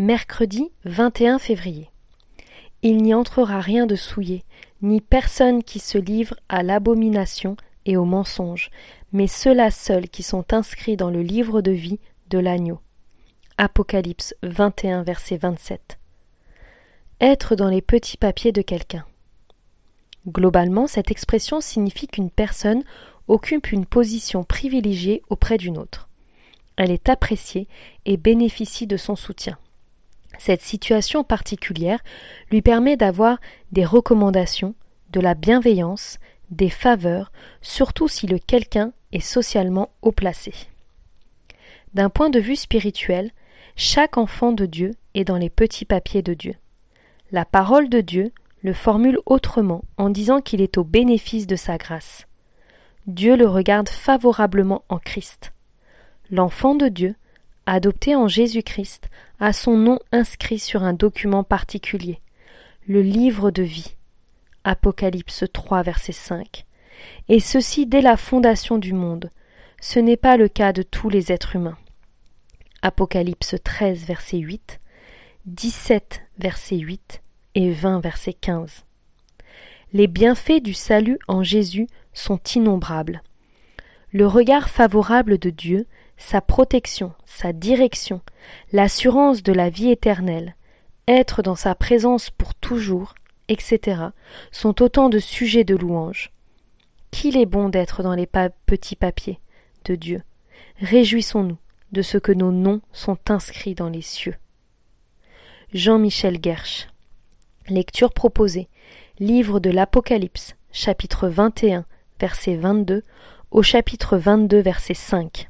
Mercredi 21 février. Il n'y entrera rien de souillé, ni personne qui se livre à l'abomination et au mensonge, mais ceux-là seuls qui sont inscrits dans le livre de vie de l'agneau. Apocalypse 21, verset 27. Être dans les petits papiers de quelqu'un. Globalement, cette expression signifie qu'une personne occupe une position privilégiée auprès d'une autre. Elle est appréciée et bénéficie de son soutien. Cette situation particulière lui permet d'avoir des recommandations, de la bienveillance, des faveurs, surtout si le quelqu'un est socialement haut placé. D'un point de vue spirituel, chaque enfant de Dieu est dans les petits papiers de Dieu. La parole de Dieu le formule autrement en disant qu'il est au bénéfice de sa grâce. Dieu le regarde favorablement en Christ. L'enfant de Dieu, adopté en Jésus-Christ, a son nom inscrit sur un document particulier, le livre de vie. Apocalypse 3, verset 5. Et ceci dès la fondation du monde. Ce n'est pas le cas de tous les êtres humains. Apocalypse 13, verset 8, 17, verset 8 et 20, verset 15. Les bienfaits du salut en Jésus sont innombrables. Le regard favorable de Dieu, sa protection, sa direction, l'assurance de la vie éternelle, être dans sa présence pour toujours, etc., sont autant de sujets de louange. Qu'il est bon d'être dans les petits papiers de Dieu. Réjouissons-nous de ce que nos noms sont inscrits dans les cieux. Jean-Michel Gersh. Lecture proposée. Livre de l'Apocalypse, chapitre 21, verset 22 au chapitre 22, verset 5.